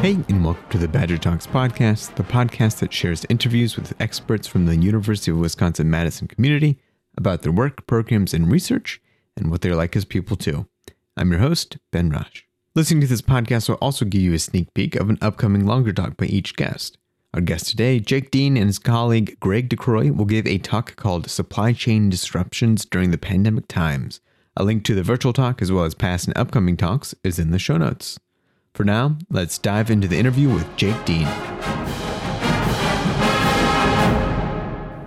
Hey, and welcome to the Badger Talks podcast, the podcast that shares interviews with experts from the University of Wisconsin Madison community about their work, programs, and research, and what they're like as people, too. I'm your host, Ben Raj. Listening to this podcast will also give you a sneak peek of an upcoming longer talk by each guest. Our guest today, Jake Dean and his colleague Greg DeCroix, will give a talk called Supply Chain Disruptions During the Pandemic Times. A link to the virtual talk, as well as past and upcoming talks, is in the show notes. For now, let's dive into the interview with Jake Dean.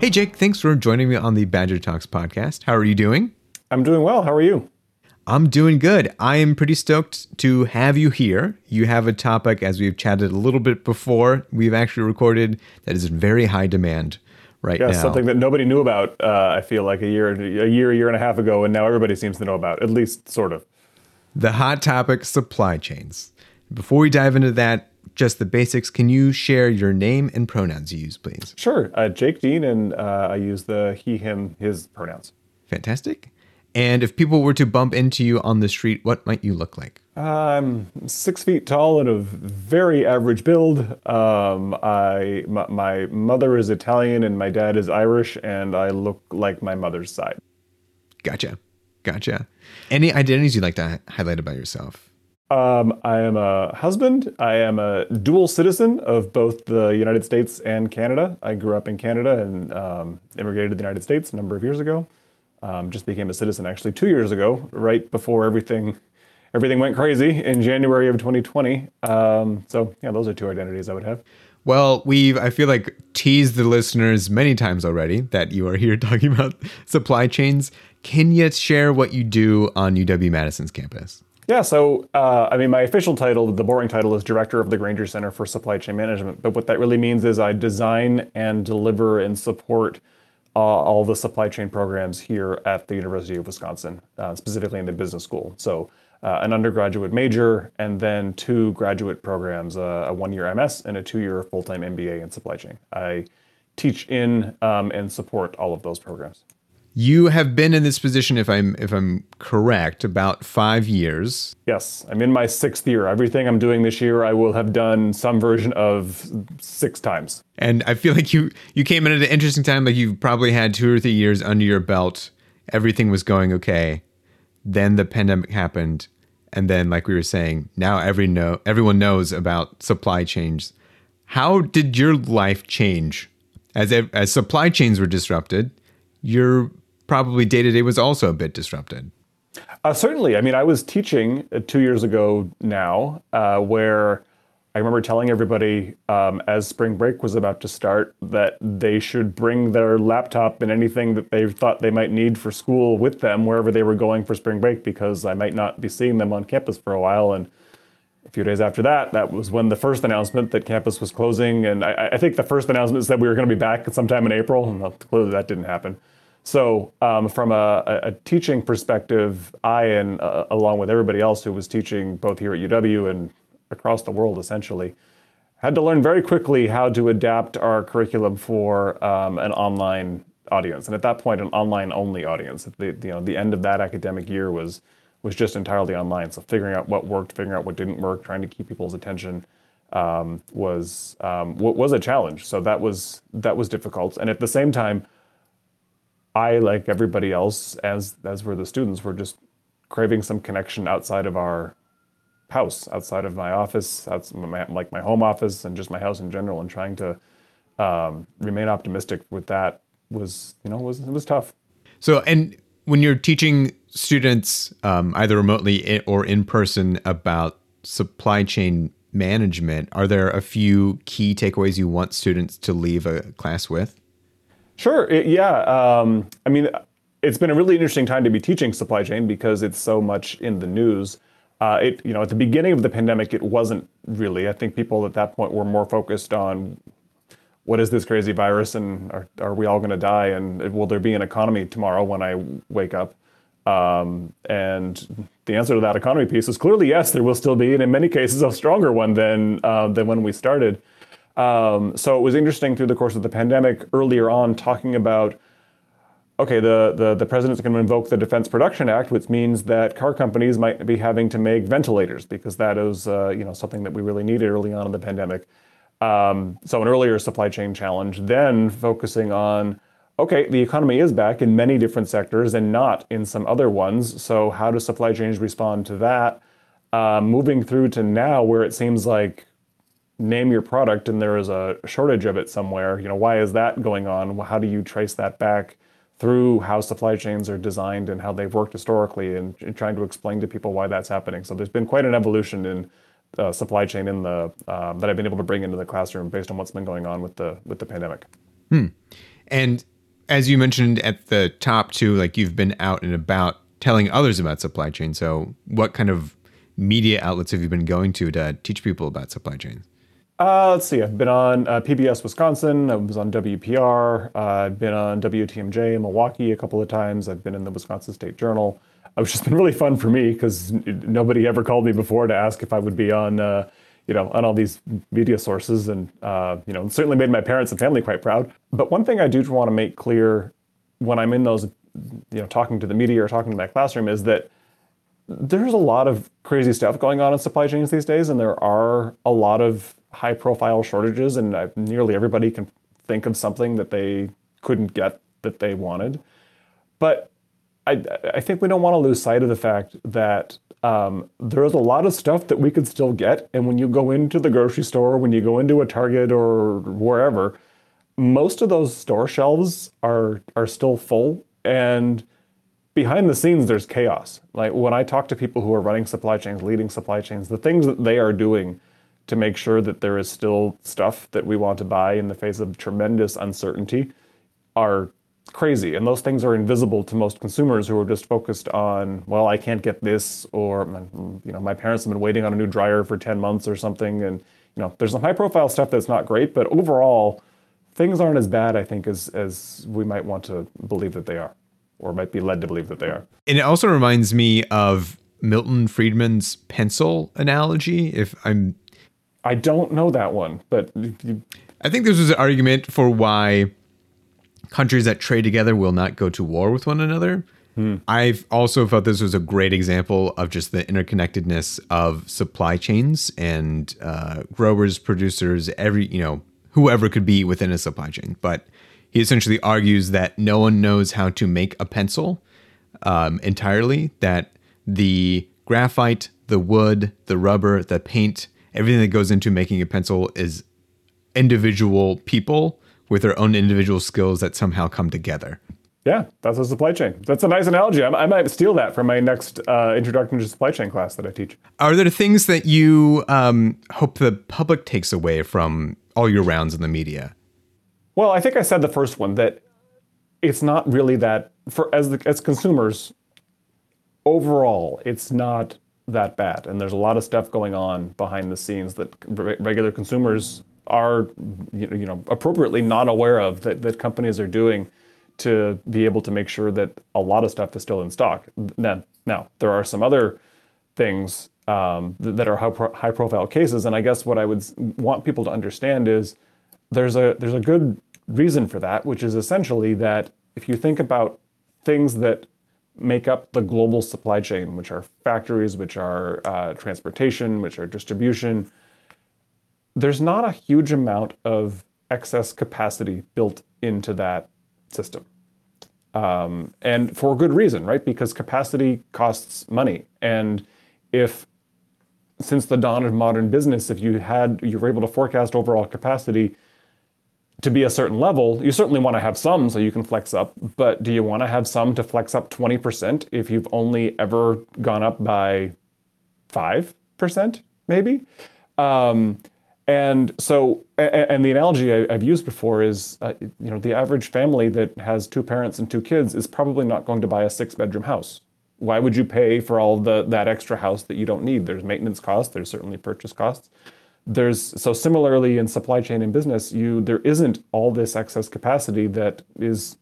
Hey, Jake, thanks for joining me on the Badger Talks podcast. How are you doing? I'm doing well. How are you? I'm doing good. I am pretty stoked to have you here. You have a topic, as we've chatted a little bit before, we've actually recorded that is in very high demand right yeah, now. something that nobody knew about. Uh, I feel like a year, a year, a year and a half ago, and now everybody seems to know about. At least, sort of. The hot topic: supply chains. Before we dive into that, just the basics. Can you share your name and pronouns you use, please? Sure. Uh, Jake Dean, and uh, I use the he, him, his pronouns. Fantastic. And if people were to bump into you on the street, what might you look like? I'm six feet tall and of very average build. Um, I my mother is Italian and my dad is Irish, and I look like my mother's side. Gotcha. Gotcha. Any identities you'd like to highlight about yourself? Um, I am a husband. I am a dual citizen of both the United States and Canada. I grew up in Canada and um, immigrated to the United States a number of years ago. Um, just became a citizen actually two years ago, right before everything everything went crazy in January of 2020. Um, so yeah, those are two identities I would have. Well, we've I feel like teased the listeners many times already that you are here talking about supply chains. Can you share what you do on UW Madison's campus? Yeah, so uh, I mean, my official title, the boring title, is Director of the Grainger Center for Supply Chain Management. But what that really means is I design and deliver and support uh, all the supply chain programs here at the University of Wisconsin, uh, specifically in the business school. So uh, an undergraduate major, and then two graduate programs, uh, a one-year MS and a two-year full-time MBA in supply chain. I teach in um, and support all of those programs. You have been in this position, if I'm if I'm correct, about five years. Yes, I'm in my sixth year. Everything I'm doing this year, I will have done some version of six times. And I feel like you you came in at an interesting time. Like you've probably had two or three years under your belt. Everything was going okay. Then the pandemic happened, and then, like we were saying, now every know everyone knows about supply chains. How did your life change as as supply chains were disrupted? Your probably day to day was also a bit disrupted. Uh, certainly. I mean, I was teaching uh, two years ago now, uh, where I remember telling everybody um, as spring break was about to start that they should bring their laptop and anything that they thought they might need for school with them wherever they were going for spring break because I might not be seeing them on campus for a while. And a few days after that, that was when the first announcement that campus was closing. And I, I think the first announcement said we were going to be back sometime in April. And clearly that didn't happen. So, um, from a, a, teaching perspective, I and uh, along with everybody else who was teaching both here at UW and across the world, essentially, had to learn very quickly how to adapt our curriculum for um, an online audience, and at that point, an online-only audience. The you know the end of that academic year was was just entirely online. So, figuring out what worked, figuring out what didn't work, trying to keep people's attention. Um, was um, was a challenge. So that was that was difficult, and at the same time, I, like everybody else, as as were the students, were just craving some connection outside of our house, outside of my office, like my home office, and just my house in general, and trying to um, remain optimistic with that was, you know, was it was tough. So, and when you're teaching students um, either remotely or in person about supply chain management, are there a few key takeaways you want students to leave a class with? Sure. It, yeah. Um, I mean, it's been a really interesting time to be teaching supply chain because it's so much in the news. Uh, it, you know, at the beginning of the pandemic, it wasn't really. I think people at that point were more focused on what is this crazy virus and are, are we all going to die and will there be an economy tomorrow when I wake up? Um, and the answer to that economy piece is clearly yes, there will still be, and in many cases, a stronger one than uh, than when we started. Um, so it was interesting through the course of the pandemic earlier on talking about okay, the, the, the president's going to invoke the Defense Production Act, which means that car companies might be having to make ventilators because that is uh, you know something that we really needed early on in the pandemic. Um, so an earlier supply chain challenge, then focusing on okay, the economy is back in many different sectors and not in some other ones. So how do supply chains respond to that? Uh, moving through to now, where it seems like name your product and there is a shortage of it somewhere. You know, why is that going on? How do you trace that back? through how supply chains are designed and how they've worked historically and, and trying to explain to people why that's happening. So there's been quite an evolution in uh, supply chain in the um, that I've been able to bring into the classroom based on what's been going on with the with the pandemic. Hmm. And as you mentioned at the top too, like you've been out and about telling others about supply chain. So what kind of media outlets have you been going to to teach people about supply chains? Uh, let's see. I've been on uh, PBS Wisconsin. I was on WPR. Uh, I've been on WTMJ in Milwaukee a couple of times. I've been in the Wisconsin State Journal. It's just been really fun for me because nobody ever called me before to ask if I would be on, uh, you know, on all these media sources, and uh, you know, certainly made my parents and family quite proud. But one thing I do want to make clear when I'm in those, you know, talking to the media or talking to my classroom is that there's a lot of crazy stuff going on in supply chains these days, and there are a lot of high profile shortages, and uh, nearly everybody can think of something that they couldn't get that they wanted. But I, I think we don't want to lose sight of the fact that um, there's a lot of stuff that we could still get. And when you go into the grocery store, when you go into a Target or wherever, most of those store shelves are are still full. And behind the scenes, there's chaos. Like when I talk to people who are running supply chains, leading supply chains, the things that they are doing to make sure that there is still stuff that we want to buy in the face of tremendous uncertainty are crazy. And those things are invisible to most consumers who are just focused on, well, I can't get this, or, you know, my parents have been waiting on a new dryer for 10 months or something. And, you know, there's some high profile stuff that's not great, but overall, things aren't as bad, I think, as, as we might want to believe that they are, or might be led to believe that they are. And it also reminds me of Milton Friedman's pencil analogy. If I'm I don't know that one, but I think this was an argument for why countries that trade together will not go to war with one another. Hmm. I've also felt this was a great example of just the interconnectedness of supply chains and uh, growers, producers, every you know whoever could be within a supply chain. But he essentially argues that no one knows how to make a pencil um, entirely. That the graphite, the wood, the rubber, the paint, everything that goes into making a pencil is individual people with their own individual skills that somehow come together. Yeah, that's a supply chain. That's a nice analogy. I, I might steal that for my next uh, introduction to supply chain class that I teach. Are there things that you um, hope the public takes away from all your rounds in the media? Well, I think I said the first one that it's not really that for as the, as consumers overall, it's not that bad. And there's a lot of stuff going on behind the scenes that regular consumers are, you know, appropriately not aware of that, that companies are doing to be able to make sure that a lot of stuff is still in stock. Now, now there are some other things um, that are high profile cases. And I guess what I would want people to understand is there's a, there's a good reason for that, which is essentially that if you think about things that make up the global supply chain, which are factories, which are uh, transportation, which are distribution, there's not a huge amount of excess capacity built into that system. Um, and for good reason, right? Because capacity costs money. And if since the dawn of modern business, if you had you were able to forecast overall capacity, to be a certain level, you certainly want to have some so you can flex up, but do you want to have some to flex up 20% if you've only ever gone up by 5%, maybe? Um, and so, and the analogy I, have used before is, uh, you know, the average family that has two parents and two kids is probably not going to buy a six-bedroom house. Why would you pay for all the that extra house that you don't need? There's maintenance costs. There's certainly purchase costs there's so similarly in supply chain and business you there isn't all this excess capacity that is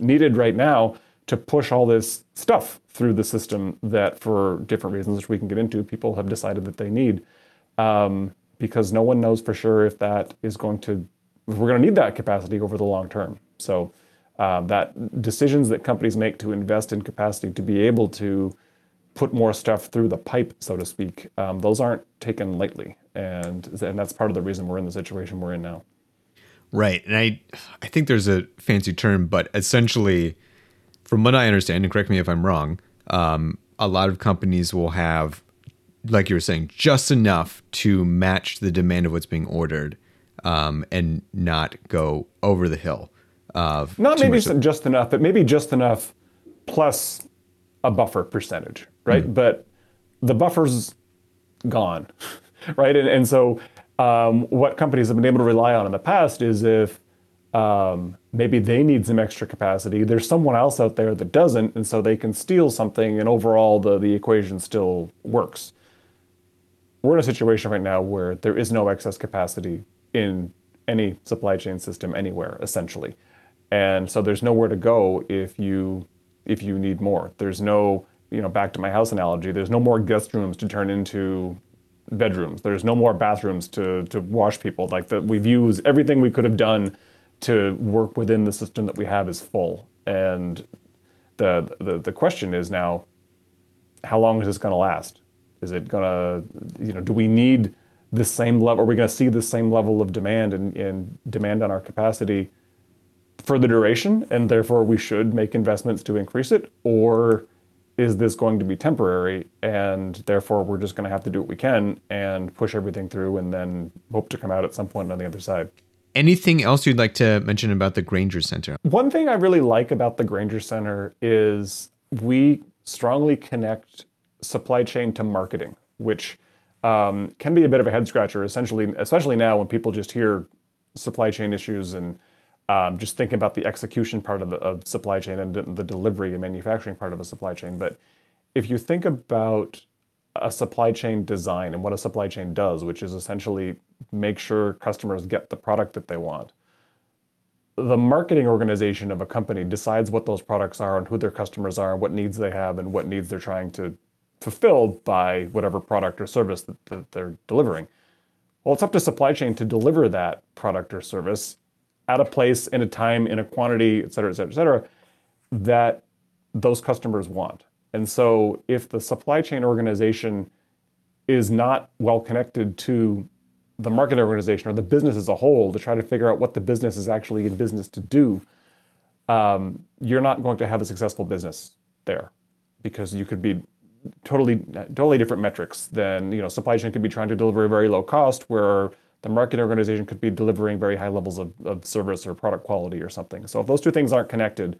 needed right now to push all this stuff through the system that for different reasons which we can get into people have decided that they need. Um, because no one knows for sure if that is going to if we're going to need that capacity over the long term. So uh, that decisions that companies make to invest in capacity to be able to put more stuff through the pipe, so to speak, um, those aren't taken lightly, and and that's part of the reason we're in the situation we're in now. Right, and I I think there's a fancy term, but essentially, from what I understand, and correct me if I'm wrong, um, a lot of companies will have, like you were saying, just enough to match the demand of what's being ordered, um, and not go over the hill. Of Not maybe just enough, but maybe just enough plus a buffer percentage, right? But the buffer's gone, right? And, and so um, what companies have been able to rely on in the past is if um, maybe they need some extra capacity, there's someone else out there that doesn't, and so they can steal something, and overall the, the equation still works. We're in a situation right now where there is no excess capacity in any supply chain system anywhere, essentially. And so there's nowhere to go if you if you need more. There's no, you know, back to my house analogy, there's no more guest rooms to turn into bedrooms. There's no more bathrooms to to wash people. Like that we've used everything we could have done to work within the system that we have is full. And the the, the question is now, how long is this going to last? Is it going to, you know, do we need the same level? Are we going to see the same level of demand and, and demand on our capacity for the duration, and therefore we should make investments to increase it, or is this going to be temporary, and therefore we're just going to have to do what we can and push everything through, and then hope to come out at some point on the other side? Anything else you'd like to mention about the Grainger Center? One thing I really like about the Grainger Center is we strongly connect supply chain to marketing, which um, can be a bit of a head scratcher. Essentially, especially now when people just hear supply chain issues and um, just thinking about the execution part of the of supply chain and the, delivery and manufacturing part of a supply chain. But if you think about a supply chain design and what a supply chain does, which is essentially make sure customers get the product that they want the marketing organization of a company decides what those products are and who their customers are and what needs they have and what needs they're trying to fulfill by whatever product or service that, that they're delivering. Well, it's up to supply chain to deliver that product or service at a place, in a time, in a quantity, et cetera, et cetera, et cetera, that those customers want. And so if the supply chain organization is not well connected to the market organization or the business as a whole to try to figure out what the business is actually in business to do, um, you're not going to have a successful business there because you could be totally totally different metrics than you know supply chain could be trying to deliver a very low cost where the marketing organization could be delivering very high levels of, of service or product quality or something. So if those two things aren't connected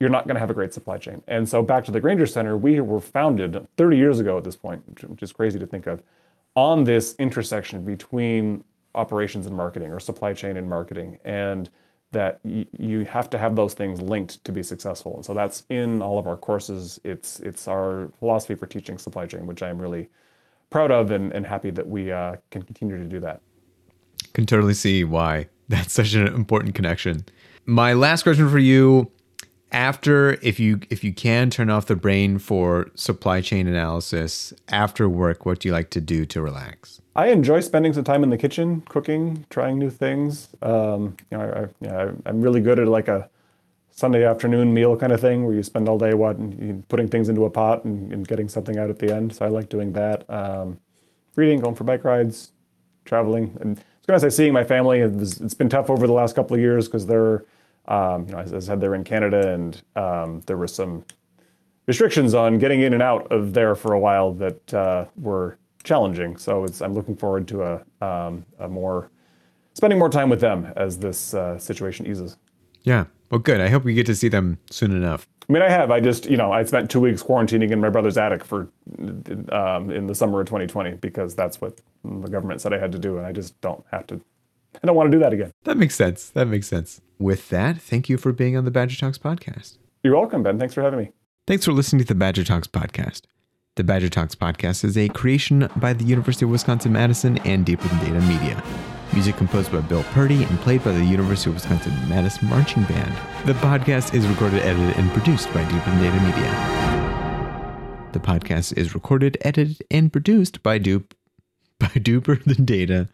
you're not going to have a great supply chain. And so back to the grainger center we were founded 30 years ago at this point which is crazy to think of on this intersection between operations and marketing or supply chain and marketing and that you have to have those things linked to be successful. And so that's in all of our courses. It's it's our philosophy for teaching supply chain which i'm really proud of and, and happy that we uh, can continue to do that Can totally see why that's such an important connection. My last question for you after if you if you can turn off the brain for supply chain analysis after work what do you like to do to relax I enjoy spending some time in the kitchen, cooking, trying new things. Um, you know, I, I, yeah, I- I'm really good at like a Sunday afternoon meal kind of thing, where you spend all day what you- putting things into a pot and, and getting something out at the end. So I like doing that. Um, reading, going for bike rides, traveling, and was going to say seeing my family. It it's been tough over the last couple of years because they're, um, you know, as I said, they're in Canada, and um, there were some restrictions on getting in and out of there for a while that uh, were challenging. So I'm looking forward to a, um, a more spending more time with them as this uh, situation eases. yeah well good i hope we get to see them soon enough I mean, I have. I just, you know, I spent two weeks quarantining in my brother's attic for um, in the summer of 2020 because that's what the government said I had to do, and I just don't have to. I don't want to do that again. that makes sense that makes sense with that thank you for being on the badger talks podcast You're welcome, Ben. Thanks for having me. Thanks for listening to the Badger Talks podcast. The Badger Talks podcast is a creation by the University of Wisconsin Madison and Deeper Than Data Media. Music composed by Bill Purdy and played by the University of Wisconsin Madison Marching Band. The podcast is recorded, edited, and produced by Than Data Media. The podcast is recorded, edited, and produced by Dupe by Duper Than Data